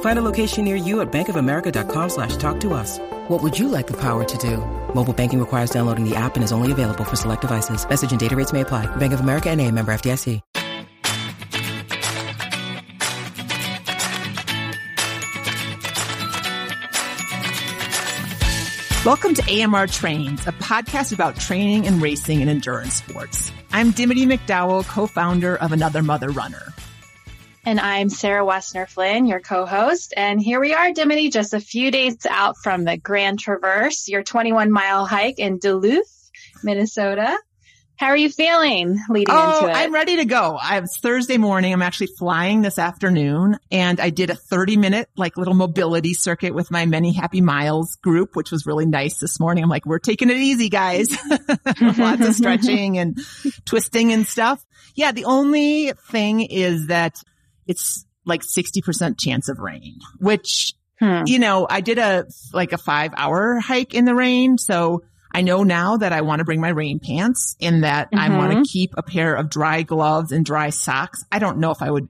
Find a location near you at bankofamerica.com slash talk to us. What would you like the power to do? Mobile banking requires downloading the app and is only available for select devices. Message and data rates may apply. Bank of America and a member FDIC. Welcome to AMR Trains, a podcast about training and racing in endurance sports. I'm Dimity McDowell, co-founder of Another Mother Runner. And I'm Sarah Wassner Flynn, your co-host. And here we are, Dimity, just a few days out from the Grand Traverse, your 21 mile hike in Duluth, Minnesota. How are you feeling leading oh, into it? I'm ready to go. I it's Thursday morning. I'm actually flying this afternoon and I did a 30 minute like little mobility circuit with my many happy miles group, which was really nice this morning. I'm like, we're taking it easy, guys. Lots of stretching and twisting and stuff. Yeah. The only thing is that it's like 60% chance of rain, which, Hmm. you know, I did a, like a five hour hike in the rain. So I know now that I want to bring my rain pants and that I want to keep a pair of dry gloves and dry socks. I don't know if I would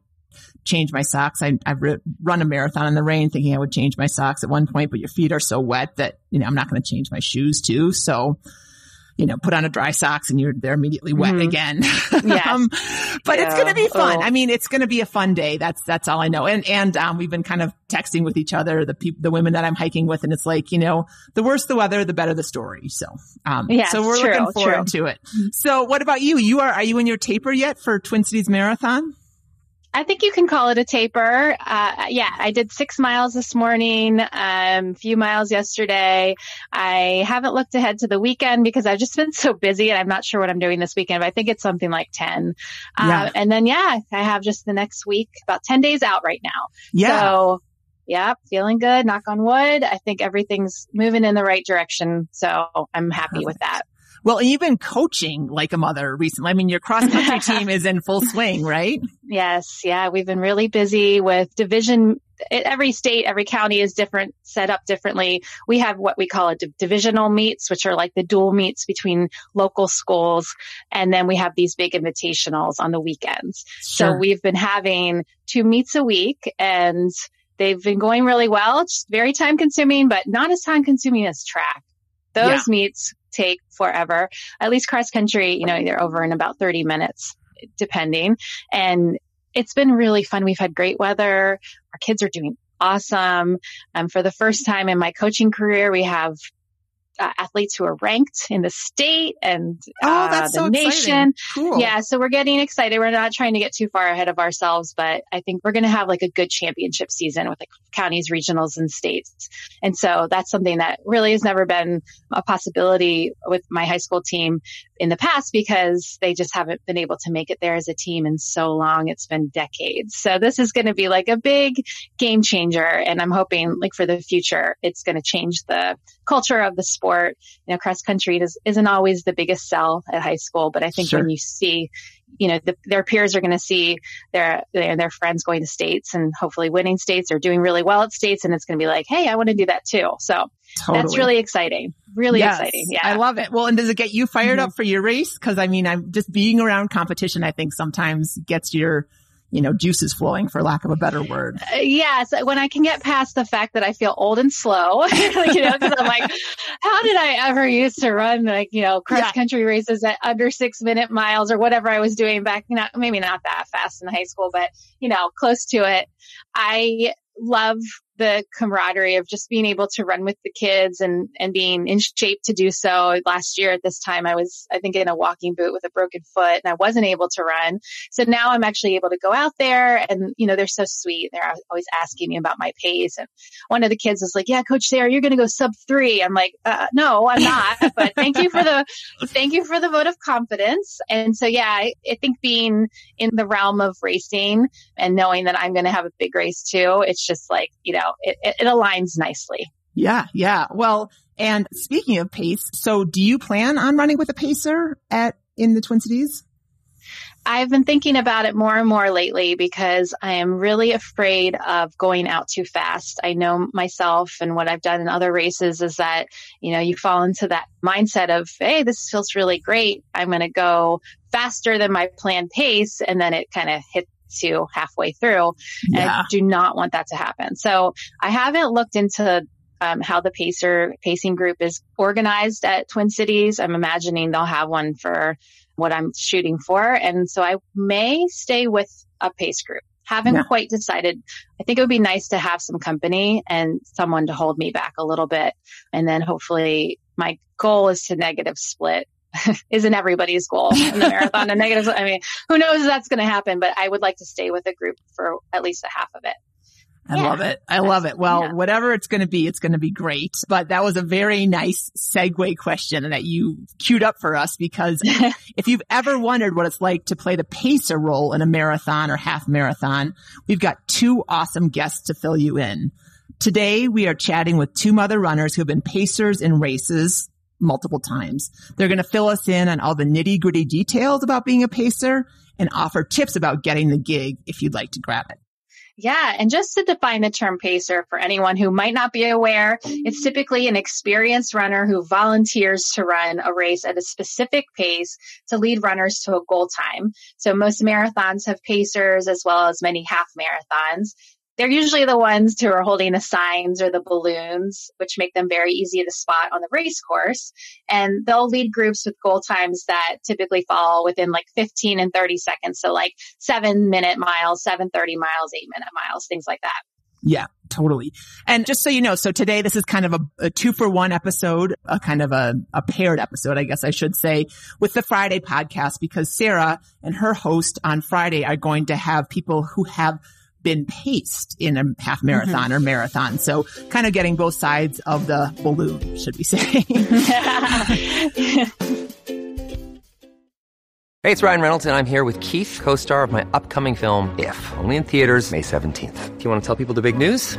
change my socks. I, I've re- run a marathon in the rain thinking I would change my socks at one point, but your feet are so wet that, you know, I'm not going to change my shoes too. So, you know, put on a dry socks and you're, they're immediately wet Mhm. again. Yes. um, but it's going to be fun. Oh. I mean, it's going to be a fun day. That's, that's all I know. And, and, um, we've been kind of texting with each other, the people, the women that I'm hiking with. And it's like, you know, the worse the weather, the better the story. So, um, Yes, so we're true, looking forward to it. So what about you? You are, are you in your taper yet for Twin Cities Marathon? I think you can call it a taper. Uh, yeah, I did six miles this morning, um, few miles yesterday. I haven't looked ahead to the weekend because I've just been so busy and I'm not sure what I'm doing this weekend, but I think it's something like 10. Yeah. Uh, and then yeah, I have just the next week, about 10 days out right now. Yeah. So yeah, feeling good. Knock on wood. I think everything's moving in the right direction. So I'm happy with that. Well, and you've been coaching like a mother recently. I mean, your cross country team is in full swing, right? Yes. Yeah. We've been really busy with division. Every state, every county is different, set up differently. We have what we call a div- divisional meets, which are like the dual meets between local schools. And then we have these big invitationals on the weekends. So we've been having two meets a week and they've been going really well. It's very time consuming, but not as time consuming as track. Those Yeah. meets take forever. At least cross country, you know, they're over in about 30 minutes, depending. And it's been really fun. We've had great weather. Our kids are doing awesome. Um, for the first time in my coaching career, we have uh, athletes who are ranked in the state and Oh, uh, that's the so nation. Cool. Yeah, so we're getting excited. We're not trying to get too far ahead of ourselves, but I think we're going to have like a good championship season with like counties, regionals, and states. And so that's something that really has never been a possibility with my high school team in the past because they just haven't been able to make it there as a team in so long. It's been decades. So this is going to be like a big game changer. And I'm hoping like for the future, it's going to change the culture of the sport. You know, cross country is, isn't always the biggest sell at high school, but I think Sure. when you see you know, the, their peers are going to see their, their, their friends going to states and hopefully winning states or doing really well at states. And it's going to be like, Hey, I want to do that too. So totally. that's really exciting. Really yes, exciting. Yeah. I love it. Well, and does it get you fired mm-hmm. up for your race? Cause I mean, I'm just being around competition, I think sometimes gets your, you know, juices flowing for lack of a better word. Uh, yes. When I can get past the fact that I feel old and slow, you know, cause I'm like, how did I ever used to run like, you know, cross yeah. country races at under six minute miles or whatever I was doing back, not, maybe not that fast in high school, but you know, close to it. I love the camaraderie of just being able to run with the kids and, and being in shape to do so. Last year at this time, I was, I think in a walking boot with a broken foot and I wasn't able to run. So now I'm actually able to go out there and, you know, they're so sweet. They're always asking me about my pace. And one of the kids was like, yeah, coach Sarah, you're going to go sub three. I'm like, uh, no, I'm not, but thank you for the, thank you for the vote of confidence. And so, yeah, I, I think being in the realm of racing and knowing that I'm going to have a big race too, it's just like, you know, it, it, it aligns nicely. Yeah, yeah. Well, and speaking of pace, so do you plan on running with a pacer at in the Twin Cities? I've been thinking about it more and more lately because I am really afraid of going out too fast. I know myself and what I've done in other races is that, you know, you fall into that mindset of, Hey, this feels really great. I'm going to go faster than my planned pace. And then it kind of hits to halfway through. Yeah. And I do not want that to happen. So I haven't looked into um, how the pacer pacing group is organized at Twin Cities. I'm imagining they'll have one for what I'm shooting for. And so I may stay with a pace group. Haven't yeah. quite decided. I think it would be nice to have some company and someone to hold me back a little bit. And then hopefully my goal is to negative split isn't everybody's goal in the marathon. A negative, I mean, who knows if that's going to happen, but I would like to stay with a group for at least a half of it. I yeah. love it. I love it. Well, yeah. whatever it's going to be, it's going to be great. But that was a very nice segue question that you queued up for us because if you've ever wondered what it's like to play the pacer role in a marathon or half marathon, we've got two awesome guests to fill you in. Today we are chatting with two mother runners who have been pacers in races multiple times. They're going to fill us in on all the nitty gritty details about being a pacer and offer tips about getting the gig if you'd like to grab it. Yeah. And just to define the term pacer for anyone who might not be aware, it's typically an experienced runner who volunteers to run a race at a specific pace to lead runners to a goal time. So most marathons have pacers as well as many half marathons they're usually the ones who are holding the signs or the balloons, which make them very easy to spot on the race course. And they'll lead groups with goal times that typically fall within like 15 and 30 seconds. So like seven minute miles, 730 miles, eight minute miles, things like that. Yeah, totally. And just so you know, so today this is kind of a, a, two for one episode, a kind of a, a paired episode, I guess I should say, with the Friday podcast because Sarah and her host on Friday are going to have people who have been paced in a half marathon mm-hmm. or marathon. So kind of getting both sides of the balloon, should we say. hey, it's Ryan Reynolds and I'm here with Keith, co-star of my upcoming film, If, only in theaters May 17th. Do you want to tell people the big news?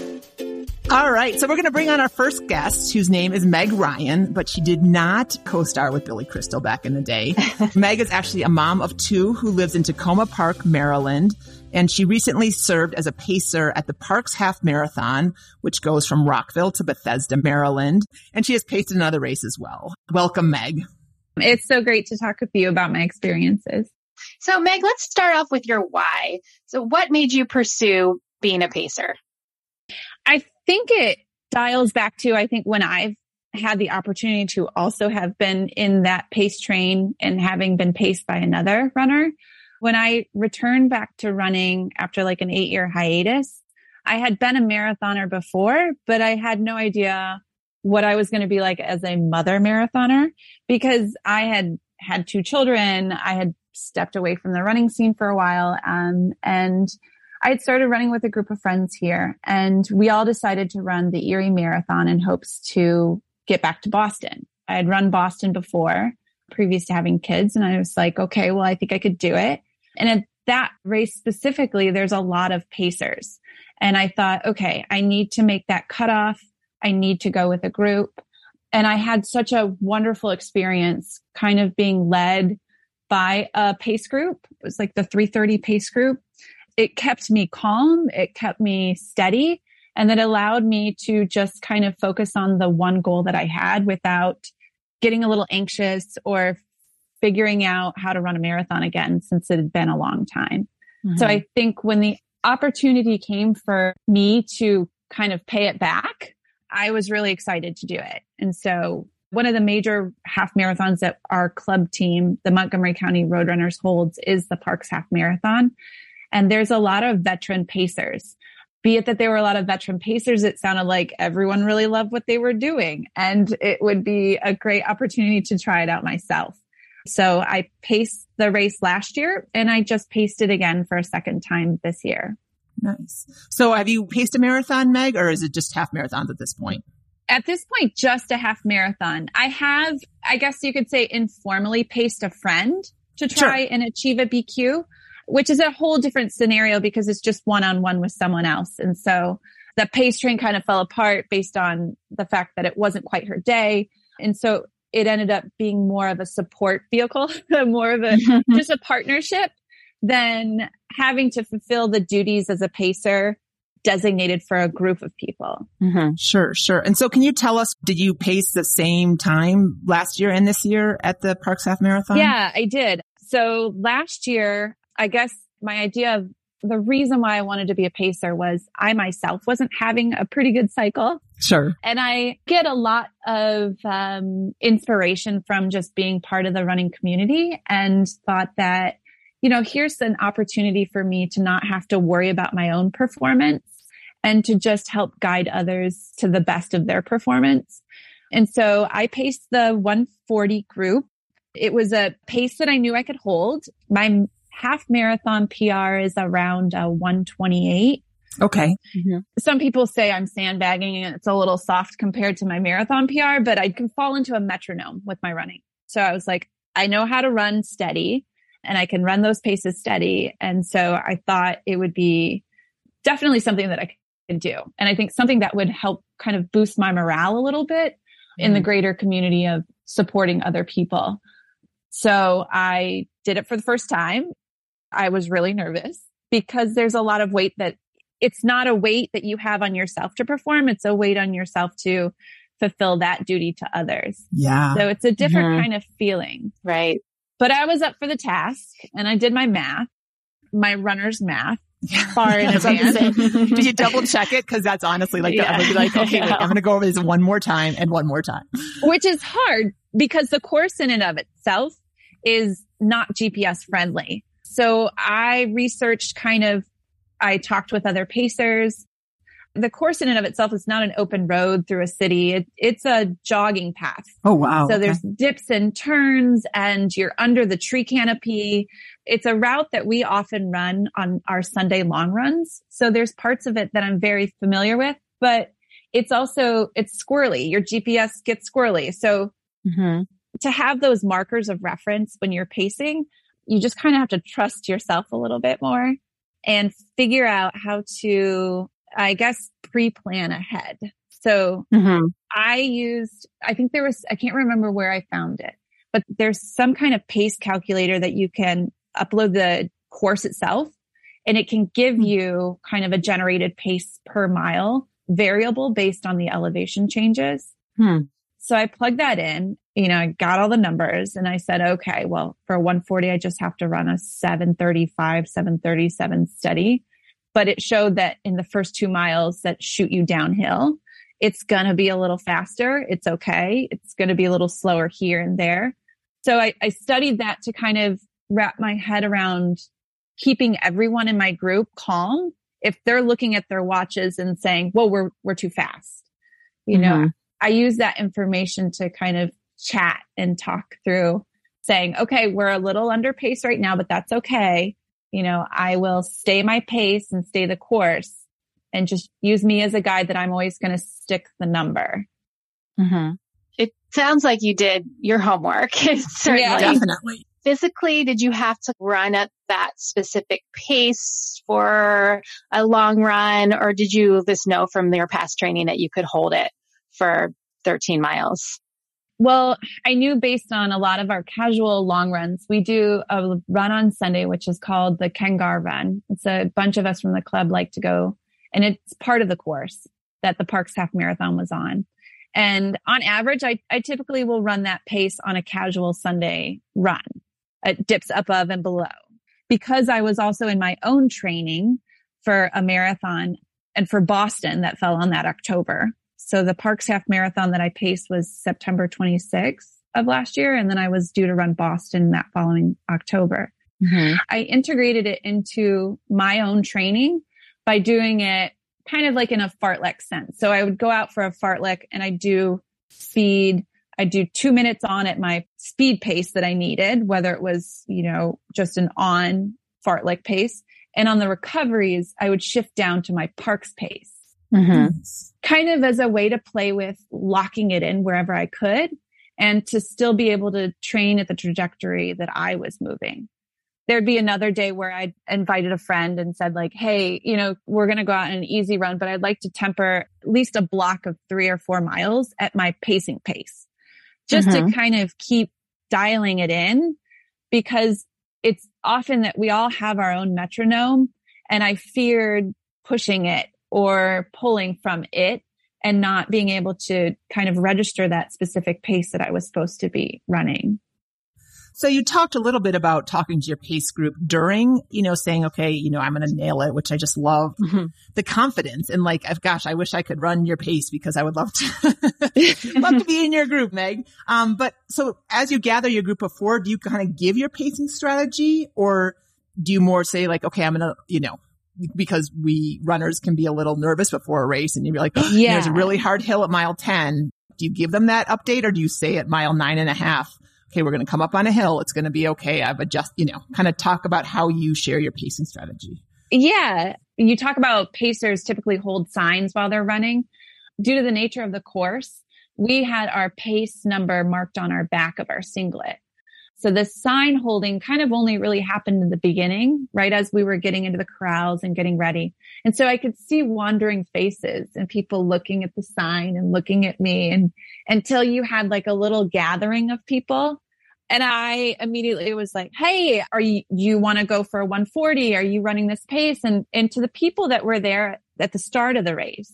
All right. So we're going to bring on our first guest whose name is Meg Ryan, but she did not co-star with Billy Crystal back in the day. Meg is actually a mom of two who lives in Takoma Park, Maryland. And she recently served as a pacer at the Parks Half Marathon, which goes from Rockville to Bethesda, Maryland. And she has paced another race as well. Welcome, Meg. It's so great to talk with you about my experiences. So, Meg, let's start off with your why. So, what made you pursue being a pacer? I think it dials back to, I think when I've had the opportunity to also have been in that pace train and having been paced by another runner. When I returned back to running after like an eight year hiatus, I had been a marathoner before, but I had no idea what I was going to be like as a mother marathoner because I had had two children. I had stepped away from the running scene for a while. Um, and I had started running with a group of friends here and we all decided to run the Erie Marathon in hopes to get back to Boston. I had run Boston before previous to having kids and I was like, okay, well, I think I could do it. And at that race specifically, there's a lot of pacers. And I thought, okay, I need to make that cutoff. I need to go with a group. And I had such a wonderful experience kind of being led by a pace group. It was like the 330 pace group. It kept me calm. It kept me steady and it allowed me to just kind of focus on the one goal that I had without getting a little anxious or figuring out how to run a marathon again since it had been a long time. Mm-hmm. So I think when the opportunity came for me to kind of pay it back, I was really excited to do it. And so one of the major half marathons that our club team, the Montgomery County Roadrunners holds is the Parks Half Marathon. And there's a lot of veteran pacers. Be it that there were a lot of veteran pacers, it sounded like everyone really loved what they were doing. And it would be a great opportunity to try it out myself. So I paced the race last year and I just paced it again for a second time this year. Nice. So have you paced a marathon, Meg, or is it just half marathons at this point? at this point, just a half marathon. I have, I guess you could say informally paced a friend to try sure. and achieve a BQ, which is a whole different scenario because it's just one on one with someone else. And so the pace train kind of fell apart based on the fact that it wasn't quite her day. And so it ended up being more of a support vehicle, more of a, just a partnership than having to fulfill the duties as a pacer designated for a group of people. Mm-hmm. Sure, sure. And so can you tell us, did you pace the same time last year and this year at the Parks Half Marathon? Yeah, I did. So last year, I guess my idea of the reason why I wanted to be a pacer was I myself wasn't having a pretty good cycle. Sure. And I get a lot of um, inspiration from just being part of the running community and thought that, you know, here's an opportunity for me to not have to worry about my own performance and to just help guide others to the best of their performance. And so I paced the 140 group. It was a pace that I knew I could hold. My half marathon PR is around a 128. Okay. Mm-hmm. Some people say I'm sandbagging and it's a little soft compared to my marathon PR, but I can fall into a metronome with my running. So I was like, I know how to run steady and I can run those paces steady. And so I thought it would be definitely something that I can do. And I think something that would help kind of boost my morale a little bit mm. in the mm. greater community of supporting other people. So I did it for the first time. I was really nervous because there's a lot of weight that it's not a weight that you have on yourself to perform. It's a weight on yourself to fulfill that duty to others. Yeah. So it's a different mm-hmm. kind of feeling. Right. But I was up for the task and I did my math, my runner's math far in advance. Did you double check it? Cause that's honestly like, yeah. the, like, okay, yeah. wait, I'm going to go over this one more time and one more time. Which is hard because the course in and of itself is not GPS friendly. So I researched kind of, I talked with other pacers the course in and of itself is not an open road through a city. It, it's a jogging path. Oh, wow. So okay. there's dips and turns and you're under the tree canopy. It's a route that we often run on our Sunday long runs. So there's parts of it that I'm very familiar with, but it's also, it's squirrely. Your GPS gets squirrely. So mm-hmm. to have those markers of reference when you're pacing, you just kind of have to trust yourself a little bit more and figure out how to I guess, pre-plan ahead. So mm-hmm. I used, I think there was, I can't remember where I found it, but there's some kind of pace calculator that you can upload the course itself and it can give mm-hmm. you kind of a generated pace per mile variable based on the elevation changes. Hmm. So I plugged that in, you know, I got all the numbers and I said, okay, well, for 140, I just have to run a 735, 737 study. but it showed that in the first two miles that shoot you downhill, it's going to be a little faster. It's okay. It's going to be a little slower here and there. So I, I studied that to kind of wrap my head around keeping everyone in my group calm if they're looking at their watches and saying, well, we're, we're too fast. You mm-hmm. know, I use that information to kind of chat and talk through saying, okay, we're a little under pace right now, but that's okay You know, I will stay my pace and stay the course and just use me as a guide that I'm always going to stick the number. Mm-hmm. It sounds like you did your homework. Certainly. Yeah, definitely. Physically, did you have to run at that specific pace for a long run or did you just know from your past training that you could hold it for 13 miles? Well, I knew based on a lot of our casual long runs, we do a run on Sunday, which is called the Kangar Run. It's a bunch of us from the club like to go, and it's part of the course that the Parks Half Marathon was on. And on average, I, I typically will run that pace on a casual Sunday run. It dips above and below. Because I was also in my own training for a marathon and for Boston that fell on that October. So the Parks Half Marathon that I paced was September 26th of last year. And then I was due to run Boston that following October. Mm-hmm. I integrated it into my own training by doing it kind of like in a fartlek sense. So I would go out for a fartlek and I do speed. I do two minutes on at my speed pace that I needed, whether it was, you know, just an on fartlek pace. And on the recoveries, I would shift down to my parks pace mm-hmm. kind of as a way to play with locking it in wherever I could and to still be able to train at the trajectory that I was moving. There'd be another day where I invited a friend and said like, Hey, you know, we're going to go out on an easy run, but I'd like to temper at least a block of three or four miles at my pacing pace just mm-hmm. to kind of keep dialing it in because it's often that we all have our own metronome and I feared pushing it or pulling from it and not being able to kind of register that specific pace that I was supposed to be running. So you talked a little bit about talking to your pace group during, you know, saying, okay, you know, I'm going to nail it, which I just love mm-hmm. the confidence and like, gosh, I wish I could run your pace because I would love to, love to be in your group, Meg. Um, but so as you gather your group of four, do you kind of give your pacing strategy or do you more say like, okay, I'm going to, you know, because we runners can be a little nervous before a race and you're like, oh, yeah. there's a really hard hill at mile 10. Do you give them that update or do you say at mile nine and a half, okay, we're going to come up on a hill. It's going to be okay. I've adjusted, you know, kind of talk about how you share your pacing strategy. Yeah. You talk about pacers typically hold signs while they're running. Due to the nature of the course, we had our pace number marked on our back of our singlet. So the sign holding kind of only really happened in the beginning, right as we were getting into the corrals and getting ready. And so I could see wandering faces and people looking at the sign and looking at me and until you had like a little gathering of people. And I immediately was like, Hey, are you, you want to go for a 140? Are you running this pace? And, and to the people that were there at the start of the race,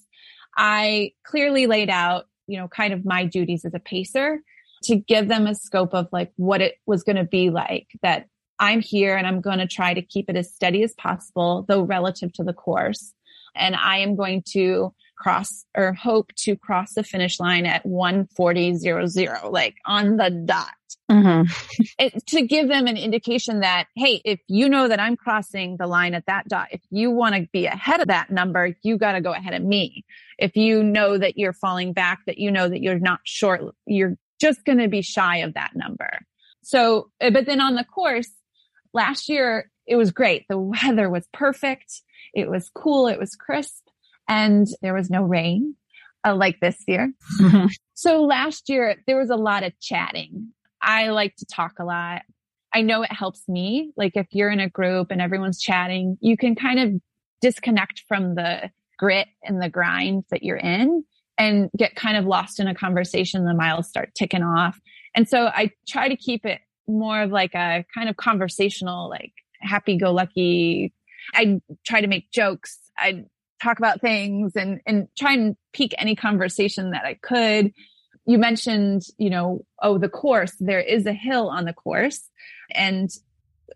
I clearly laid out, you know, kind of my duties as a pacer to give them a scope of like what it was going to be like that I'm here and I'm going to try to keep it as steady as possible, though relative to the course. And I am going to cross or hope to cross the finish line at 140.00, like on the dot. Mm-hmm. it, to give them an indication that, hey, if you know that I'm crossing the line at that dot, if you want to be ahead of that number, you got to go ahead of me. If you know that you're falling back, that you know that you're not short, you're just going to be shy of that number. So, uh, but then on the course last year, it was great. The weather was perfect. It was cool. It was crisp and there was no rain uh, like this year. Mm-hmm. So last year there was a lot of chatting. I like to talk a lot. I know it helps me. Like if you're in a group and everyone's chatting, you can kind of disconnect from the grit and the grind that you're in and get kind of lost in a conversation. The miles start ticking off. And so I try to keep it more of like a kind of conversational, like happy go lucky. I try to make jokes. I talk about things and, and try and pique any conversation that I could. You mentioned, you know, oh, the course, there is a hill on the course and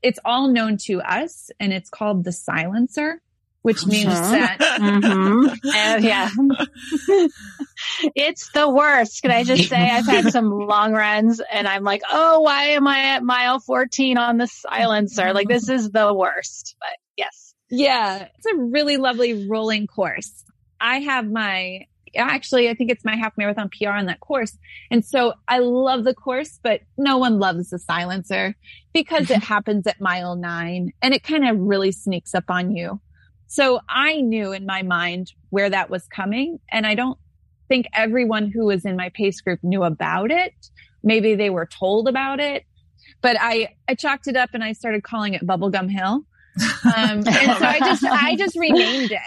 it's all known to us and it's called the silencer which means uh-huh. that mm-hmm. uh, yeah it's the worst can i just say i've had some long runs and i'm like oh why am i at mile 14 on the silencer like this is the worst but yes yeah it's a really lovely rolling course i have my actually, I think it's my half marathon PR on that course. And so I love the course, but no one loves the silencer because it happens at mile nine and it kind of really sneaks up on you. So I knew in my mind where that was coming. And I don't think everyone who was in my pace group knew about it. Maybe they were told about it, but I, I chalked it up and I started calling it Bubblegum Hill. Um, and so I just, I just renamed it.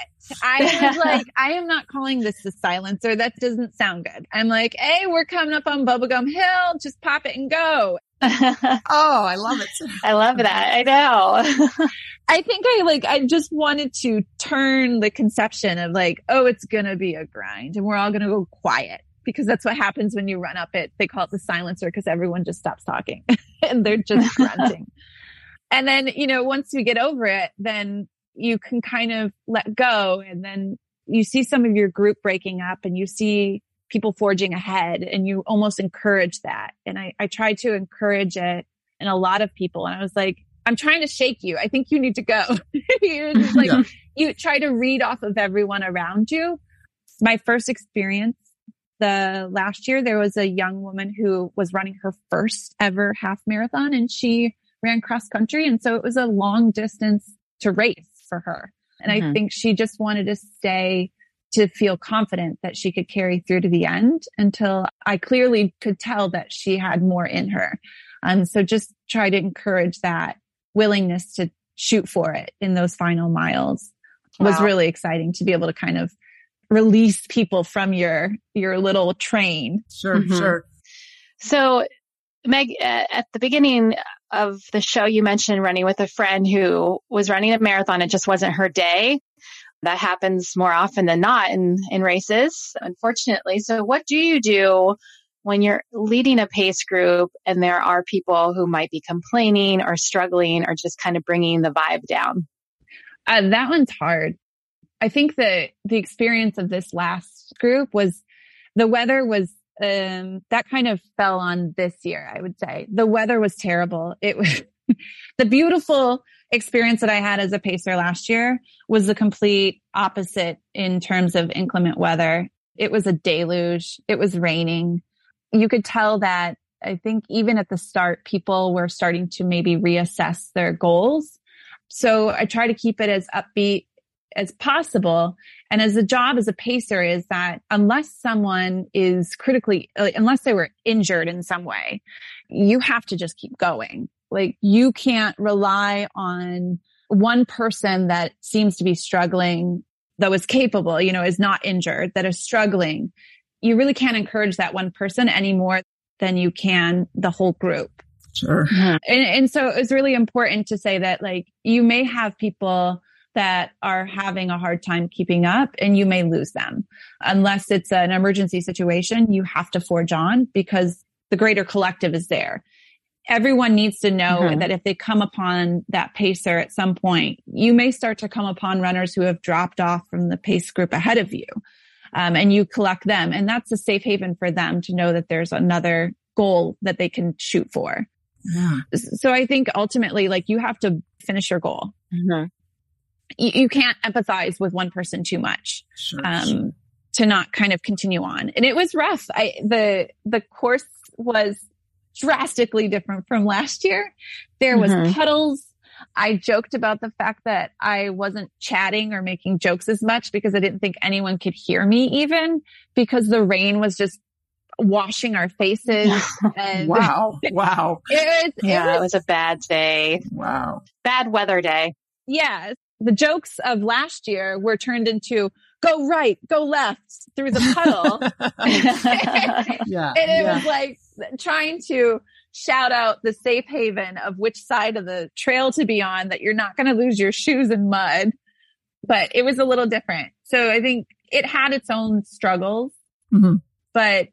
I was like, I am not calling this the silencer. That doesn't sound good. I'm like, Hey, we're coming up on Bubblegum Hill. Just pop it and go. oh, I love it. I love that. I know. I think I like, I just wanted to turn the conception of like, oh, it's going to be a grind and we're all going to go quiet because that's what happens when you run up it. They call it the silencer because everyone just stops talking and they're just grunting. And then, you know, once we get over it, then you can kind of let go and then you see some of your group breaking up and you see people forging ahead and you almost encourage that. And I, I tried to encourage it in a lot of people. And I was like, I'm trying to shake you. I think you need to go. you like, yeah. you try to read off of everyone around you. My first experience the last year, there was a young woman who was running her first ever half marathon and she ran cross country. And so it was a long distance to race for her. And mm-hmm. I think she just wanted to stay to feel confident that she could carry through to the end until I clearly could tell that she had more in her. And so just try to encourage that willingness to shoot for it in those final miles wow. was really exciting to be able to kind of release people from your your little train. Sure, mm-hmm. sure. So Meg, at the beginning of the show, you mentioned running with a friend who was running a marathon. It just wasn't her day. That happens more often than not in, in races, unfortunately. So what do you do when you're leading a pace group and there are people who might be complaining or struggling or just kind of bringing the vibe down? Uh, that one's hard. I think that the experience of this last group was the weather was um, that kind of fell on this year, I would say. The weather was terrible. It was the beautiful experience that I had as a pacer last year was the complete opposite in terms of inclement weather. It was a deluge. It was raining. You could tell that I think even at the start, people were starting to maybe reassess their goals. So I try to keep it as upbeat as possible. And as a job as a pacer is that unless someone is critically, unless they were injured in some way, you have to just keep going. Like you can't rely on one person that seems to be struggling, though is capable, you know, is not injured, that is struggling. You really can't encourage that one person any more than you can the whole group. Sure. And, and so it was really important to say that like you may have people that are having a hard time keeping up and you may lose them. Unless it's an emergency situation, you have to forge on because the greater collective is there. Everyone needs to know mm-hmm. that if they come upon that pacer at some point, you may start to come upon runners who have dropped off from the pace group ahead of you. Um, and you collect them. And that's a safe haven for them to know that there's another goal that they can shoot for. Yeah. So I think ultimately, like you have to finish your goal. Mm-hmm you, you can't empathize with one person too much. Sure, um, sure. to not kind of continue on. And it was rough. I, the, the course was drastically different from last year. There was mm-hmm. puddles. I joked about the fact that I wasn't chatting or making jokes as much because I didn't think anyone could hear me even because the rain was just washing our faces. And wow. Wow. It was, yeah, it was, it was a bad day. Wow. Bad weather day. Yes the jokes of last year were turned into go right, go left through the puddle. yeah, and it yeah. was like trying to shout out the safe haven of which side of the trail to be on that you're not going to lose your shoes in mud. But it was a little different. So I think it had its own struggles, mm-hmm. but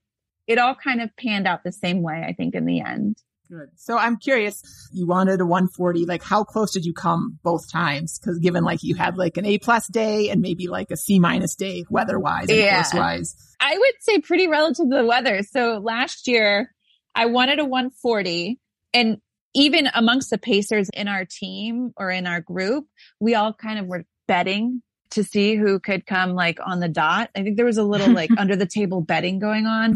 it all kind of panned out the same way, I think, in the end. Good. So I'm curious, you wanted a 140, like how close did you come both times? Cause given like you had like an A plus day and maybe like a C minus day weather wise and yeah. course wise. I would say pretty relative to the weather. So last year I wanted a 140 and even amongst the pacers in our team or in our group, we all kind of were betting to see who could come like on the dot. I think there was a little like under the table betting going on.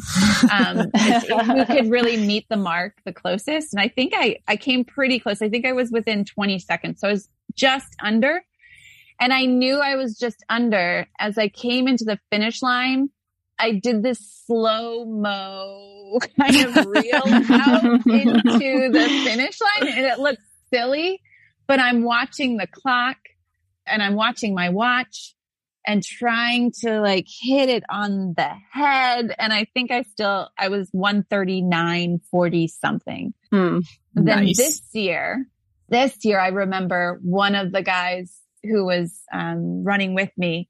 Um, who could really meet the mark the closest. And I think I, I came pretty close. I think I was within 20 seconds. So I was just under. And I knew I was just under as I came into the finish line. I did this slow mo kind of reel out into the finish line and it looked silly, but I'm watching the clock and I'm watching my watch and trying to like hit it on the head. And I think I still, I was 139, 40 something. Hmm. Then Nice. this year, this year, I remember one of the guys who was um, running with me,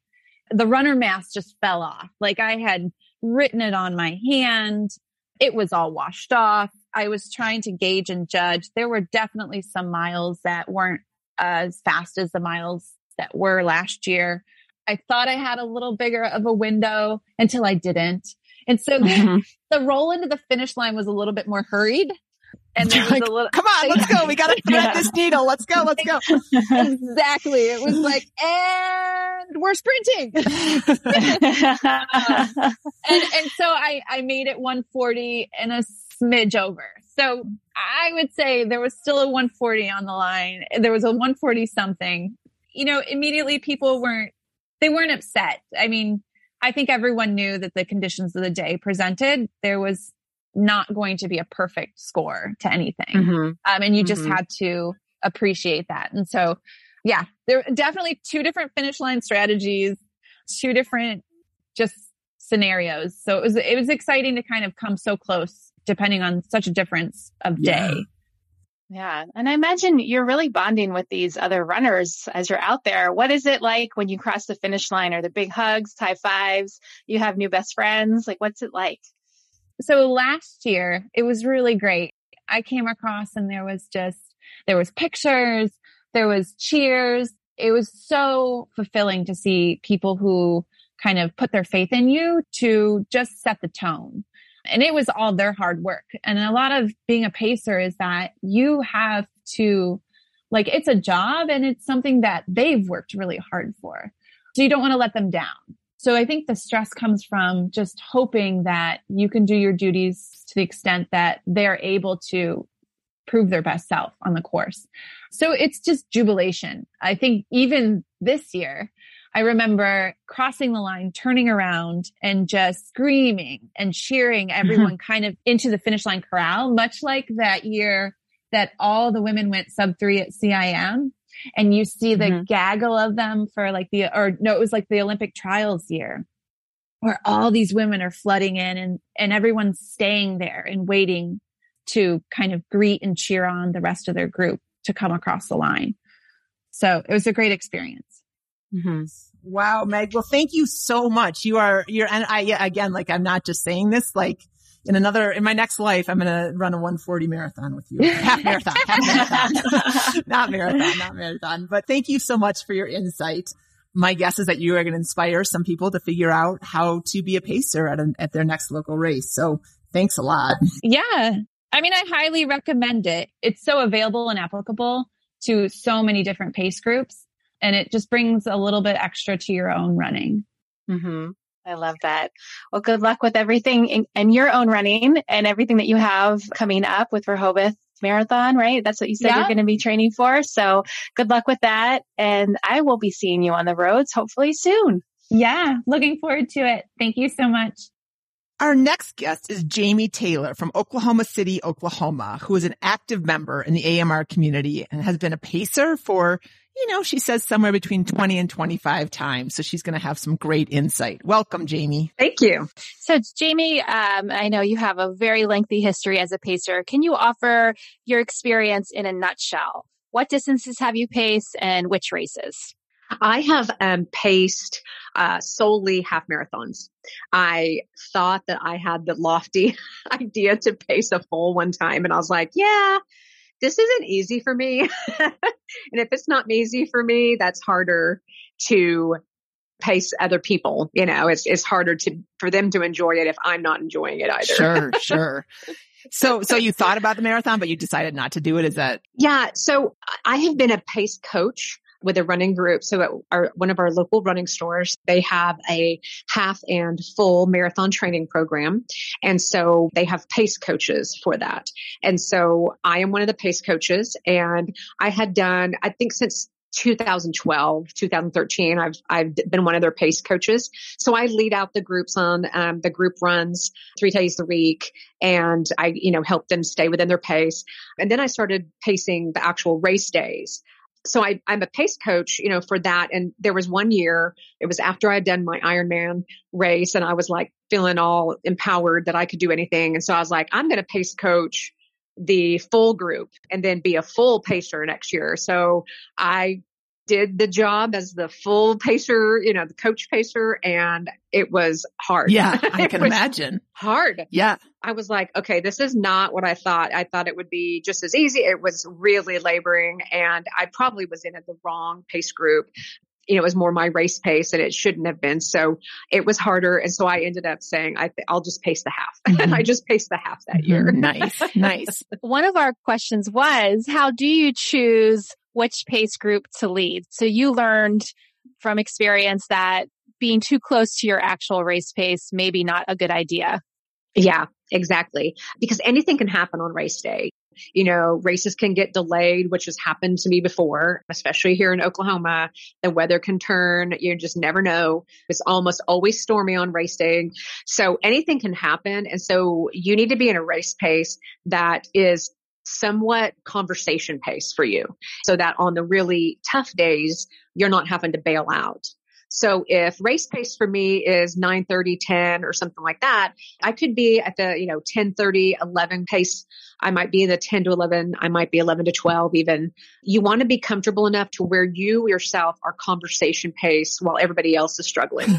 the runner mask just fell off. Like I had written it on my hand. It was all washed off. I was trying to gauge and judge. There were definitely some miles that weren't as fast as the miles that were last year. I thought I had a little bigger of a window until I didn't. And so the, Mhm. the roll into the finish line was a little bit more hurried. And there was Like, a little, Come on, let's go. We got to thread Yeah. this needle. Let's go. Let's go. exactly. It was like, and we're sprinting. and, and so I, I made it 140 and a smidge over. So I would say there was still a 140 on the line. There was a 140 something. You know, immediately people weren't, they weren't upset. I mean, I think everyone knew that the conditions of the day presented, there was not going to be a perfect score to anything. Mhm. Um, and you just Mhm. had to appreciate that. And so, yeah, there are definitely two different finish line strategies, two different just scenarios. So it was, it was exciting to kind of come so close depending on such a difference of Yeah. Yeah. And I imagine you're really bonding with these other runners as you're out there. What is it like when you cross the finish line? Are the big hugs, high fives? You have new best friends? Like, what's it like? So last year it was really great. I came across and there was just, there was pictures, there was cheers. It was so fulfilling to see people who kind of put their faith in you to just set the tone. And it was all their hard work. And a lot of being a pacer is that you have to, like, it's a job and it's something that they've worked really hard for. So you don't want to let them down. So I think the stress comes from just hoping that you can do your duties to the extent that they're able to prove their best self on the course. So it's just jubilation. I think even this year, I remember crossing the line, turning around and just screaming and cheering everyone kind of into the finish line corral, much like that year that all the women went sub three at CIM and you see the Mhm. gaggle of them for like the, or no, it was like the Olympic trials year where all these women are flooding in and, and everyone's staying there and waiting to kind of greet and cheer on the rest of their group to come across the line. So it was a great experience. Mm-hmm. Wow, Meg. Well, thank you so much. You are, you're, and I, yeah, again, like I'm not just saying this, like in another, in my next life, I'm going to run a 140 marathon with you. Half marathon, half marathon, not marathon, not marathon. But thank you so much for your insight. My guess is that you are going to inspire some people to figure out how to be a pacer at, a, at their next local race. So thanks a lot. Yeah. I mean, I highly recommend it. It's so available and applicable to so many different pace groups and it just brings a little bit extra to your own running. Mm-hmm. I love that. Well, good luck with everything in, in your own running and everything that you have coming up with Rehoboth Marathon, right? That's what you said Yeah. you're going to be training for. So good luck with that. And I will be seeing you on the roads hopefully soon. Yeah. Looking forward to it. Thank you so much. Our next guest is Jamie Taylor from Oklahoma City, Oklahoma, who is an active member in the AMR community and has been a pacer for, you know, she says somewhere between 20 and 25 times. So she's going to have some great insight. Welcome, Jamie. Thank you. So Jamie, um, I know you have a very lengthy history as a pacer. Can you offer your experience in a nutshell? What distances have you paced and which races? I have um, paced uh, solely half marathons. I thought that I had the lofty idea to pace a full one time, and I was like, yeah, this isn't easy for me. and if it's not easy for me, that's harder to pace other people. You know, it's it's harder to for them to enjoy it if I'm not enjoying it either. Sure, sure. So, so you thought about the marathon, but you decided not to do it. Is that Yeah. So I have been a pace coach with a running group. So at our, one of our local running stores, they have a half and full marathon training program. And so they have pace coaches for that. And so I am one of the pace coaches and I had done, I think since 2012, 2013, I've, I've been one of their pace coaches. So I lead out the groups on, um, the group runs three days a week and I, you know, help them stay within their pace. And then I started pacing the actual race days so I, I'm a pace coach, you know, for that. And there was one year, it was after I had done my Ironman race and I was like feeling all empowered that I could do anything. And so I was like, I'm going to pace coach the full group and then be a full pacer next year. So I did the job as the full pacer, you know, the coach pacer, and it was hard. Yeah, I can imagine. Hard. Yeah. I was like, okay, this is not what I thought. I thought it would be just as easy. It was really laboring, and I probably was in at the wrong pace group. You know, it was more my race pace and it shouldn't have been. So it was harder. And so I ended up saying, I th- I'll just pace the half. Mm-hmm. and I just paced the half that year. nice. Nice. One of our questions was, how do you choose which pace group to lead. So you learned from experience that being too close to your actual race pace may be not a good idea. Yeah, exactly. Because anything can happen on race day. You know, races can get delayed, which has happened to me before, especially here in Oklahoma. The weather can turn. You just never know. It's almost always stormy on race day. So anything can happen. And so you need to be in a race pace that is somewhat conversation pace for you so that on the really tough days, you're not having to bail out. So if race pace for me is 9 30, 10 or something like that, I could be at the, you know, 10 30, 11 pace. I might be in the 10 to 11. I might be 11 to 12 even. You want to be comfortable enough to where you yourself are conversation pace while everybody else is struggling.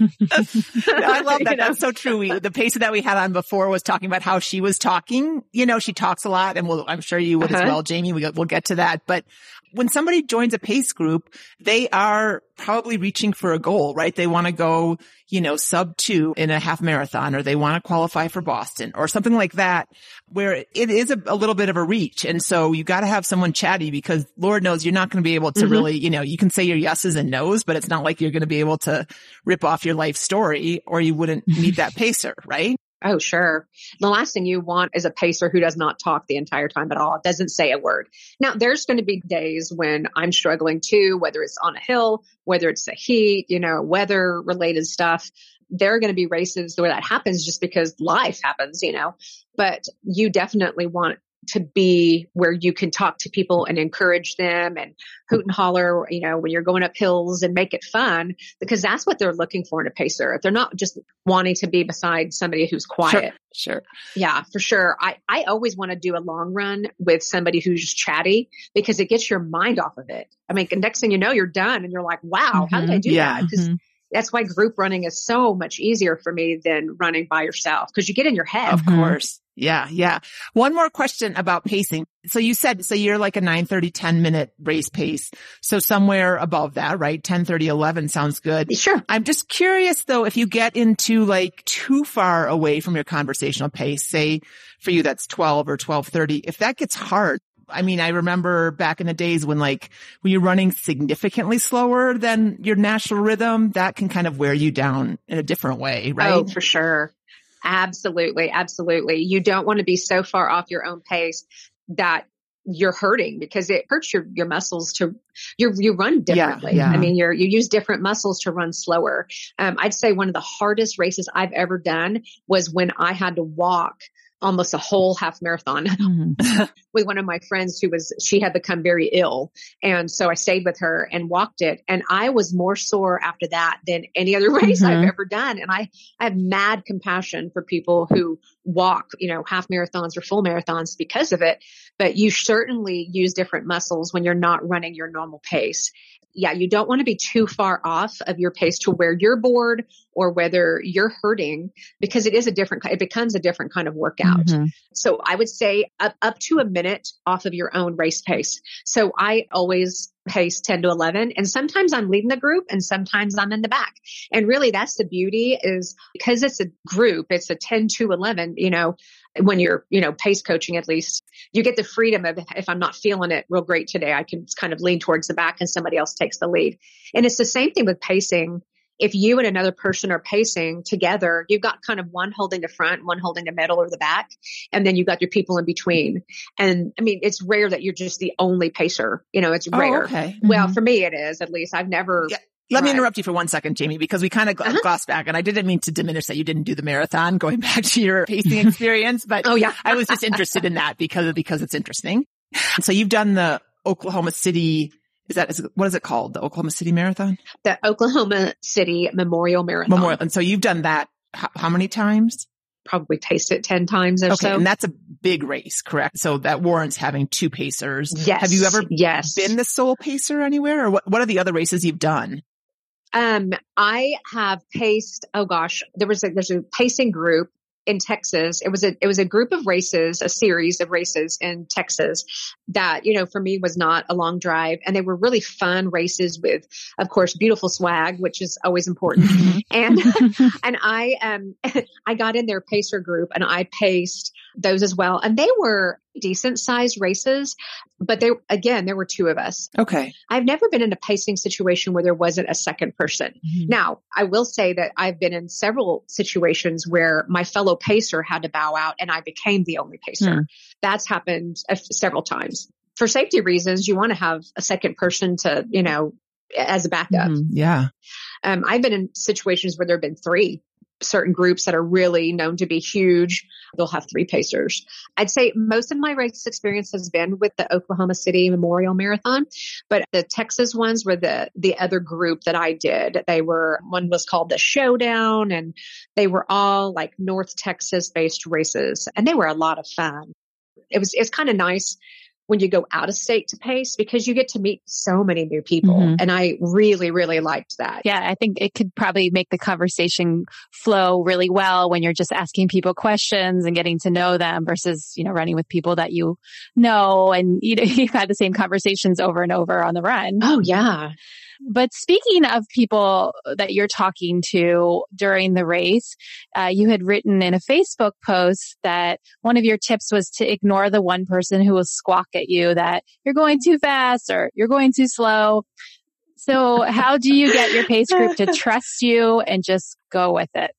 I love that. That's so true. We, the pace that we had on before was talking about how she was talking. You know, she talks a lot and we'll, I'm sure you would uh-huh. as well, Jamie. We, we'll get to that. But when somebody joins a pace group, they are probably reaching for a goal, right? They want to go, you know, sub two in a half marathon or they want to qualify for Boston or something like that where it is a, a little bit of a reach. And so you got to have someone chatty because Lord knows you're not going to be able to mm-hmm. really, you know, you can say your yeses and nos, but it's not like you're going to be able to rip off your life story or you wouldn't need that pacer, right? Oh, sure. The last thing you want is a pacer who does not talk the entire time at all, doesn't say a word. Now, there's going to be days when I'm struggling too, whether it's on a hill, whether it's the heat, you know, weather related stuff. There are going to be races where that happens just because life happens, you know, but you definitely want to be where you can talk to people and encourage them and hoot and holler, you know, when you're going up hills and make it fun because that's what they're looking for in a pacer. If they're not just wanting to be beside somebody who's quiet. Sure. sure. Yeah, for sure. I, I always want to do a long run with somebody who's chatty because it gets your mind off of it. I mean, next thing you know, you're done and you're like, wow, mm-hmm. how did I mm-hmm. do yeah. that? Because mm-hmm that's why group running is so much easier for me than running by yourself because you get in your head. Of course. Yeah. Yeah. One more question about pacing. So you said, so you're like a 9 30, 10 minute race pace. So somewhere above that, right? 10 30, 11 sounds good. Sure. I'm just curious though, if you get into like too far away from your conversational pace, say for you, that's 12 or 12 30, if that gets hard, I mean, I remember back in the days when like, when you're running significantly slower than your natural rhythm, that can kind of wear you down in a different way, right? Oh, for sure. Absolutely. Absolutely. You don't want to be so far off your own pace that you're hurting because it hurts your, your muscles to you you run differently. Yeah, yeah. I mean, you're you use different muscles to run slower. Um, I'd say one of the hardest races I've ever done was when I had to walk almost a whole half marathon mm-hmm. with one of my friends who was, she had become very ill. And so I stayed with her and walked it. And I was more sore after that than any other race mm-hmm. I've ever done. And I, I have mad compassion for people who walk, you know, half marathons or full marathons because of it. But you certainly use different muscles when you're not running your normal pace yeah, you don't want to be too far off of your pace to where you're bored or whether you're hurting because it is a different, it becomes a different kind of workout. Mm-hmm. So I would say up, up to a minute off of your own race pace. So I always pace 10 to 11 and sometimes I'm leading the group and sometimes I'm in the back. And really that's the beauty is because it's a group, it's a 10 to 11, you know, when you're, you know, pace coaching at least, you get the freedom of if I'm not feeling it real great today, I can kind of lean towards the back and somebody else takes the lead. And it's the same thing with pacing. If you and another person are pacing together, you've got kind of one holding the front, one holding the middle or the back, and then you've got your people in between. And I mean, it's rare that you're just the only pacer. You know, it's Oh, rare. okay. Well, Mm-hmm. for me, it is at least. I've never. Yeah. Let me interrupt you for one second, Jamie, because we kind of Uh-huh. glossed back and I didn't mean to diminish that you didn't do the marathon going back to your pacing experience, but Oh yeah. I was just interested in that because, because it's interesting. So you've done the Oklahoma City, is that is, what is it called? The Oklahoma City Marathon? the Oklahoma City Memorial Marathon. Memorial. And so you've done that how, how many times? Probably paced it 10 times or Okay. so. And that's a big race, correct? So that warrants having two pacers. yes. Have you ever yes. been the sole pacer anywhere or what, what are the other races you've done? Um, I have paced, oh gosh, there was a, there's a pacing group in Texas. It was a, it was a group of races, a series of races in Texas that, you know, for me was not a long drive and they were really fun races with, of course, beautiful swag, which is always important. and, and I, um, I got in their pacer group and I paced those as well. And they were decent sized races, but they, again, there were two of us. Okay. I've never been in a pacing situation where there wasn't a second person. Now, I will say that I've been in several situations where my fellow pacer had to bow out and I became the only pacer. Hmm. That's happened f- several times. For safety reasons, you want to have a second person to, you know, as a backup. Mhm. Yeah. Um, I've been in situations where there have been three certain groups that are really known to be huge. They'll have three pacers. I'd say most of my race experience has been with the Oklahoma City Memorial Marathon, but the Texas ones were the, the other group that I did. They were, one was called the Showdown and they were all like North Texas based races and they were a lot of fun. It was, it's kind of nice when you go out of state to pace because you get to meet so many new people. Mhm. And I really, really liked that. Yeah, I think it could probably make the conversation flow really well when you're just asking people questions and getting to know them versus, you know, running with people that you know and you know, you've had the same conversations over and over on the run. Oh yeah. But speaking of people that you're talking to during the race, uh, you had written in a Facebook post that one of your tips was to ignore the one person who will squawk at you that you're going too fast or you're going too slow. So how do you get your pace group to trust you and just go with it?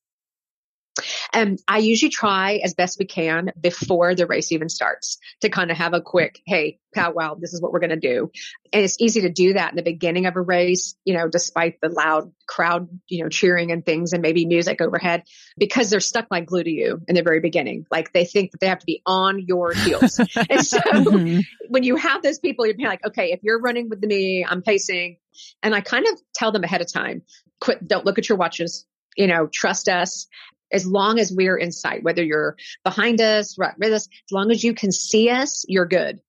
Um, I usually try as best we can before the race even starts to kind of have a quick, Hey, powwow, this is what we're going to do. And it's easy to do that in the beginning of a race, you know, despite the loud crowd, you know, cheering and things and maybe music overhead because they're stuck like glue to you in the very beginning. Like they think that they have to be on your heels. and so Mhm. when you have those people, you're like, okay, if you're running with me, I'm pacing. And I kind of tell them ahead of time, quit, don't look at your watches, you know, trust us. As long as we're in sight, whether you're behind us, right with us, as long as you can see us, you're good.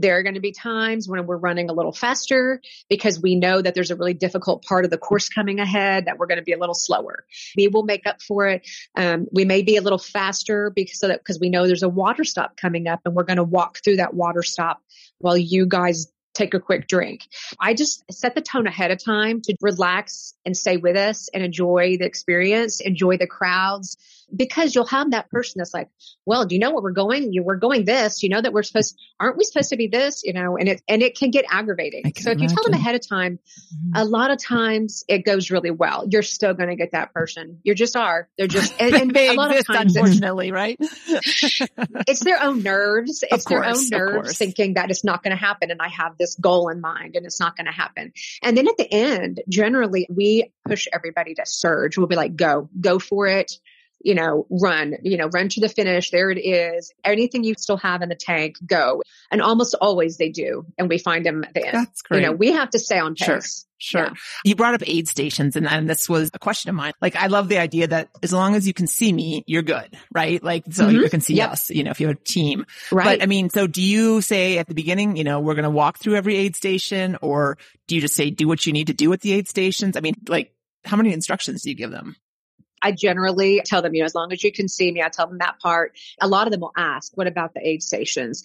There are going to be times when we're running a little faster because we know that there's a really difficult part of the course coming ahead that we're going to be a little slower. We will make up for it. Um, we may be a little faster because because we know there's a water stop coming up and we're going to walk through that water stop while you guys take a quick drink. I just set the tone ahead of time to relax and stay with us and enjoy the experience, enjoy the crowds, because you'll have that person that's like, well, do you know what we're going? You, we're going this, you know that we're supposed, aren't we supposed to be this? You know, and it, and it can get aggravating. Can So if you tell them ahead of time, mm-hmm. a lot of times it goes really well. You're still going to get that person. You just are. They're just, and, and they a lot exist, of times unfortunately, right? it's their own nerves. It's their own nerves thinking that it's not going to happen. And I have this goal in mind and it's not going to happen. And then at the end, generally we push everybody to surge. We'll be like, go, go for it. You know, run, you know, run to the finish. There it is. Anything you still have in the tank, go. And almost always they do. And we find them at the end. That's great. You know, we have to stay on Sure. pace. Sure. Yeah. You brought up aid stations and, and this was a question of mine. Like, I love the idea that as long as you can see me, you're good, right? Like, so Mhm. you can see Yep. us, you know, if you have a team. Right. But I mean, so do you say at the beginning, you know, we're going to walk through every aid station or do you just say do what you need to do at the aid stations? I mean, like, how many instructions do you give them? I generally tell them, you know, as long as you can see me, I tell them that part. A lot of them will ask, what about the aid stations?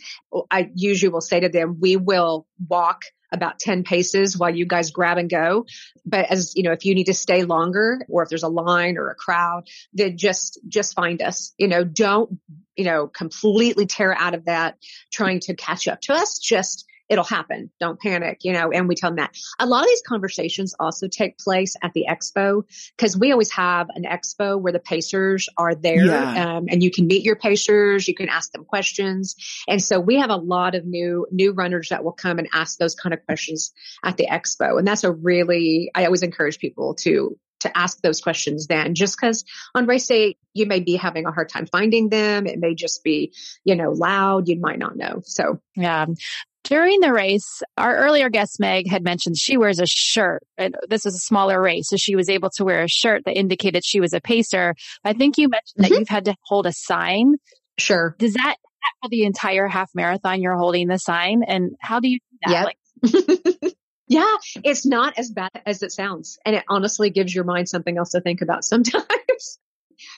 I usually will say to them, we will walk about 10 paces while you guys grab and go. But as you know, if you need to stay longer or if there's a line or a crowd, then just, just find us, you know, don't, you know, completely tear out of that trying to catch up to us. Just, it'll happen. Don't panic, you know, and we tell them that. A lot of these conversations also take place at the expo because we always have an expo where the pacers are there yeah. um, and you can meet your pacers, you can ask them questions. And so we have a lot of new, new runners that will come and ask those kind of questions at the expo. And that's a really, I always encourage people to, to ask those questions then just because on race day you may be having a hard time finding them it may just be you know loud you might not know so yeah during the race, our earlier guest Meg had mentioned she wears a shirt. And this was a smaller race, so she was able to wear a shirt that indicated she was a pacer. I think you mentioned mm-hmm. that you've had to hold a sign. Sure. Does that for the entire half marathon you're holding the sign? And how do you do that? Yep. Like- yeah, it's not as bad as it sounds. And it honestly gives your mind something else to think about sometimes.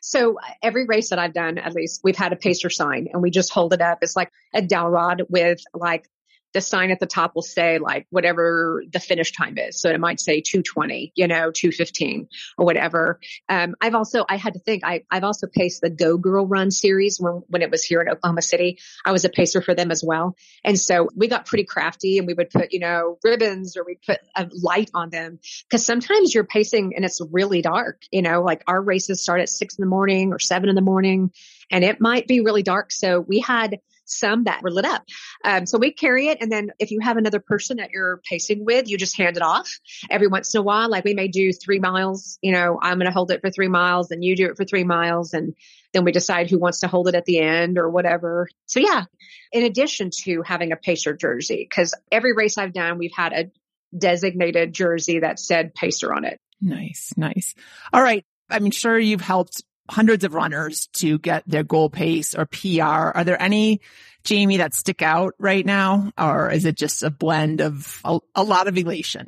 So every race that I've done, at least we've had a pacer sign and we just hold it up. It's like a dowel rod with like the sign at the top will say like whatever the finish time is. So it might say 220, you know, 215 or whatever. Um, I've also, I had to think, I, I've also paced the Go Girl Run series when, when it was here in Oklahoma City. I was a pacer for them as well. And so we got pretty crafty and we would put, you know, ribbons or we'd put a light on them because sometimes you're pacing and it's really dark, you know, like our races start at six in the morning or seven in the morning and it might be really dark. So we had some that were lit up. Um, so we carry it. And then if you have another person that you're pacing with, you just hand it off every once in a while. Like we may do three miles, you know, I'm going to hold it for three miles and you do it for three miles. And then we decide who wants to hold it at the end or whatever. So yeah, in addition to having a pacer jersey, because every race I've done, we've had a designated jersey that said pacer on it. Nice, nice. All right. I'm sure, you've helped hundreds of runners to get their goal pace or PR. Are there any, Jamie, that stick out right now? Or is it just a blend of a, a lot of elation?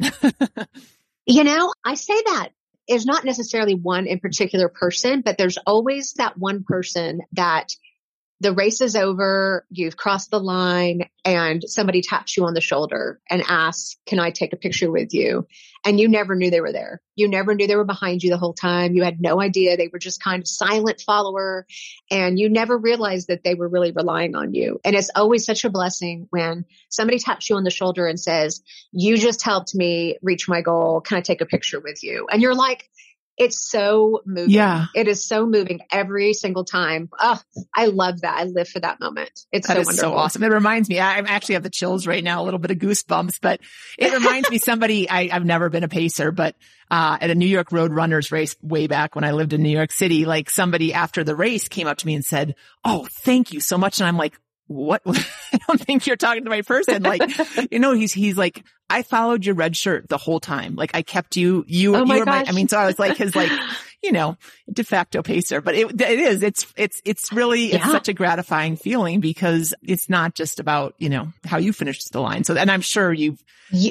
you know, I say that is not necessarily one in particular person, but there's always that one person that the race is over, you've crossed the line and somebody taps you on the shoulder and asks, can I take a picture with you? And you never knew they were there. You never knew they were behind you the whole time. You had no idea. They were just kind of silent follower and you never realized that they were really relying on you. And it's always such a blessing when somebody taps you on the shoulder and says, you just helped me reach my goal. Can I take a picture with you? And you're like, it's so moving. Yeah. It is so moving every single time. Oh, I love that. I live for that moment. It's that so is wonderful. so awesome. It reminds me, I actually have the chills right now, a little bit of goosebumps, but it reminds me somebody, I, have never been a pacer, but, uh, at a New York Road Runners race way back when I lived in New York City, like somebody after the race came up to me and said, Oh, thank you so much. And I'm like, what? I don't think you're talking to my person. Like, you know, he's, he's like, I followed your red shirt the whole time. Like I kept you, you, oh you were my, I mean, so I was like his like, you know, de facto pacer, but it, it is, it's, it's, it's really, yeah. it's such a gratifying feeling because it's not just about, you know, how you finished the line. So, and I'm sure you've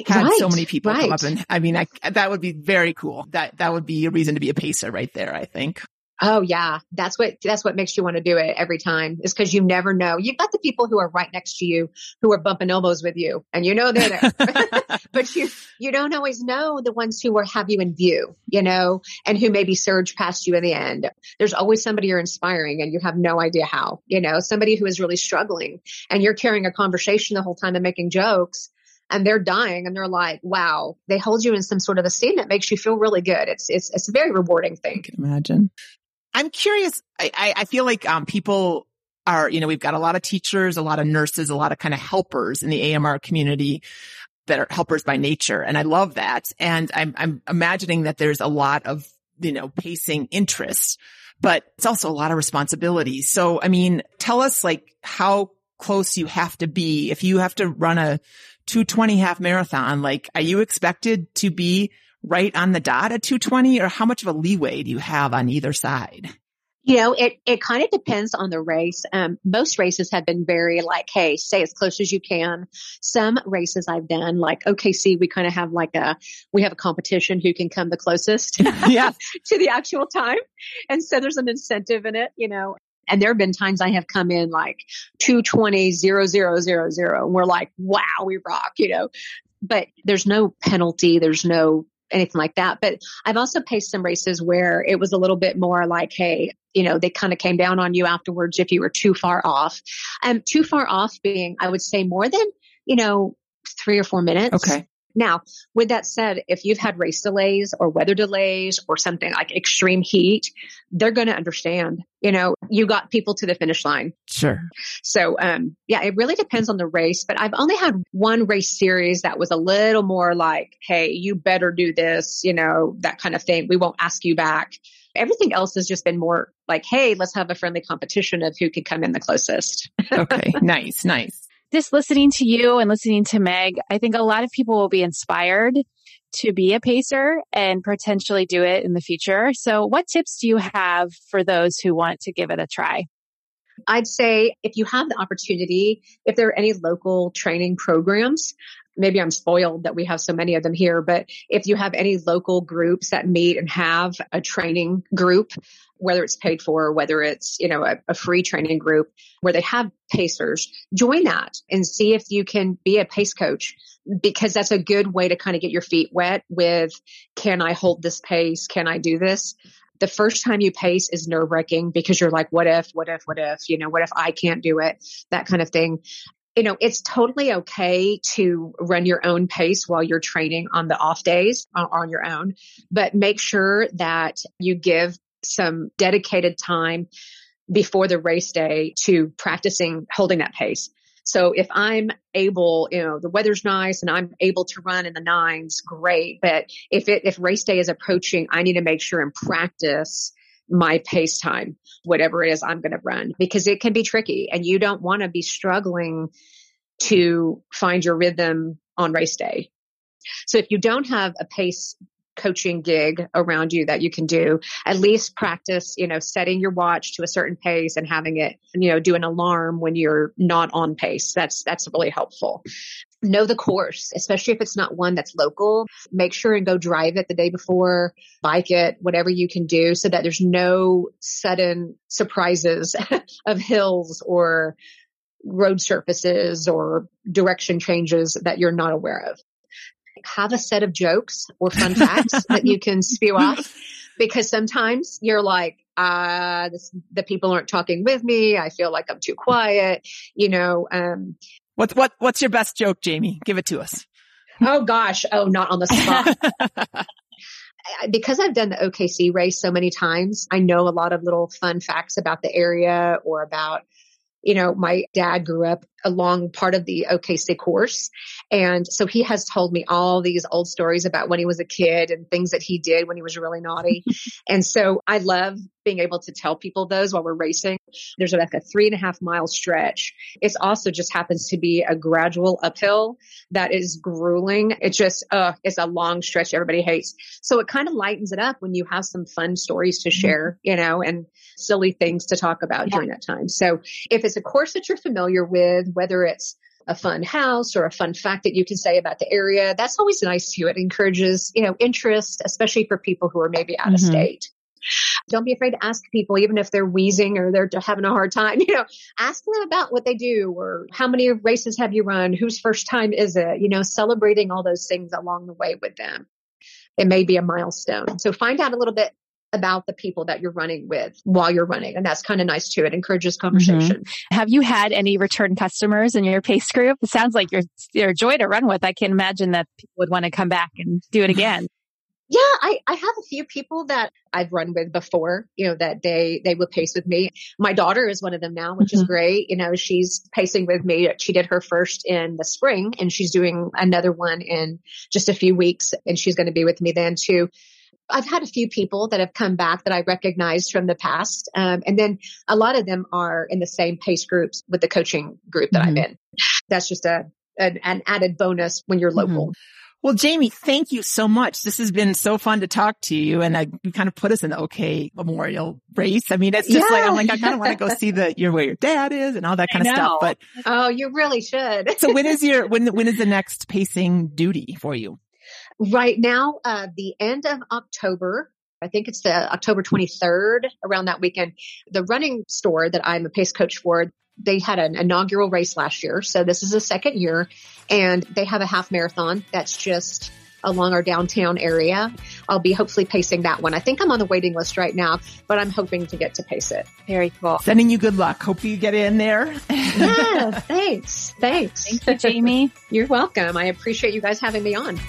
had right, so many people right. come up and I mean, I, that would be very cool. That, that would be a reason to be a pacer right there, I think. Oh yeah. That's what, that's what makes you want to do it every time is because you never know. You've got the people who are right next to you who are bumping elbows with you and you know they're there, but you, you don't always know the ones who are, have you in view, you know, and who maybe surge past you in the end. There's always somebody you're inspiring and you have no idea how, you know, somebody who is really struggling and you're carrying a conversation the whole time and making jokes and they're dying and they're like, wow, they hold you in some sort of esteem that makes you feel really good. It's, it's, it's a very rewarding thing. Imagine. I'm curious. I, I feel like um, people are, you know, we've got a lot of teachers, a lot of nurses, a lot of kind of helpers in the AMR community that are helpers by nature. And I love that. And I'm, I'm imagining that there's a lot of, you know, pacing interest, but it's also a lot of responsibility. So, I mean, tell us like how close you have to be if you have to run a 220 half marathon. Like, are you expected to be right on the dot at 220 or how much of a leeway do you have on either side? You know, it, it kind of depends on the race. Um, most races have been very like, Hey, stay as close as you can. Some races I've done, like OKC, we kind of have like a, we have a competition who can come the closest yeah. to the actual time. And so there's an incentive in it, you know, and there have been times I have come in like 220, 0, 0, 0, 0. And we're like, wow, we rock, you know, but there's no penalty. There's no anything like that. But I've also paced some races where it was a little bit more like, Hey, you know, they kind of came down on you afterwards if you were too far off. Um, too far off being, I would say more than, you know, three or four minutes. Okay. Now, with that said, if you've had race delays or weather delays or something like extreme heat, they're going to understand. You know, you got people to the finish line. Sure. So, um, yeah, it really depends on the race, but I've only had one race series that was a little more like, Hey, you better do this, you know, that kind of thing. We won't ask you back. Everything else has just been more like, Hey, let's have a friendly competition of who can come in the closest. okay. nice. Nice just listening to you and listening to Meg, I think a lot of people will be inspired to be a pacer and potentially do it in the future. So what tips do you have for those who want to give it a try? I'd say if you have the opportunity, if there are any local training programs, maybe I'm spoiled that we have so many of them here, but if you have any local groups that meet and have a training group, whether it's paid for, whether it's, you know, a, a, free training group where they have pacers, join that and see if you can be a pace coach because that's a good way to kind of get your feet wet with, can I hold this pace? Can I do this? The first time you pace is nerve wracking because you're like, what if, what if, what if, you know, what if I can't do it? That kind of thing you know, it's totally okay to run your own pace while you're training on the off days on your own, but make sure that you give some dedicated time before the race day to practicing holding that pace. So if I'm able, you know, the weather's nice and I'm able to run in the nines, great. But if it, if race day is approaching, I need to make sure and practice my pace time, whatever it is I'm going to run, because it can be tricky and you don't want to be struggling to find your rhythm on race day. So if you don't have a pace coaching gig around you that you can do. At least practice, you know, setting your watch to a certain pace and having it, you know, do an alarm when you're not on pace. That's, that's really helpful. Know the course, especially if it's not one that's local. Make sure and go drive it the day before, bike it, whatever you can do so that there's no sudden surprises of hills or road surfaces or direction changes that you're not aware of have a set of jokes or fun facts that you can spew off because sometimes you're like, uh, the people aren't talking with me. I feel like I'm too quiet, you know, um, what, what, what's your best joke, Jamie? Give it to us. Oh gosh. Oh, not on the spot. because I've done the OKC race so many times, I know a lot of little fun facts about the area or about you know, my dad grew up along part of the OKC course. And so he has told me all these old stories about when he was a kid and things that he did when he was really naughty. and so I love being able to tell people those while we're racing. There's like a three and a half mile stretch. It's also just happens to be a gradual uphill that is grueling. It just, uh, it's a long stretch everybody hates. So it kind of lightens it up when you have some fun stories to mm-hmm. share, you know, and silly things to talk about yeah. during that time. So if it's a course that you're familiar with, whether it's a fun house or a fun fact that you can say about the area. That's always nice to you. It encourages, you know, interest, especially for people who are maybe out mm-hmm. of state. Don't be afraid to ask people, even if they're wheezing or they're having a hard time, you know, ask them about what they do or how many races have you run? Whose first time is it? You know, celebrating all those things along the way with them. It may be a milestone. So find out a little bit about the people that you're running with while you're running. And that's kind of nice too. It encourages mm-hmm. conversation. Mm-hmm. Have you had any return customers in your pace group? It sounds like you're, you're a joy to run with. I can imagine that people would want to come back and do it again. Yeah, I, I have a few people that I've run with before, you know, that they, they would pace with me. My daughter is one of them now, which mm-hmm. is great. You know, she's pacing with me. She did her first in the spring and she's doing another one in just a few weeks and she's going to be with me then too. I've had a few people that have come back that I recognized from the past. Um, and then a lot of them are in the same pace groups with the coaching group that mm-hmm. I'm in. That's just a, an, an, added bonus when you're local. Well, Jamie, thank you so much. This has been so fun to talk to you and uh, you kind of put us in the OK Memorial race. I mean, it's just yeah. like, I'm like, I kind of want to go see the, your, where your dad is and all that kind of stuff, but. Oh, you really should. so when is your, when, when is the next pacing duty for you? Right now, uh, the end of October, I think it's the October 23rd around that weekend. The running store that I'm a pace coach for, they had an inaugural race last year. So this is the second year and they have a half marathon that's just along our downtown area. I'll be hopefully pacing that one. I think I'm on the waiting list right now, but I'm hoping to get to pace it. Very cool. Sending you good luck. Hope you get in there. yeah, thanks. Thanks. Thank you, Jamie. You're welcome. I appreciate you guys having me on.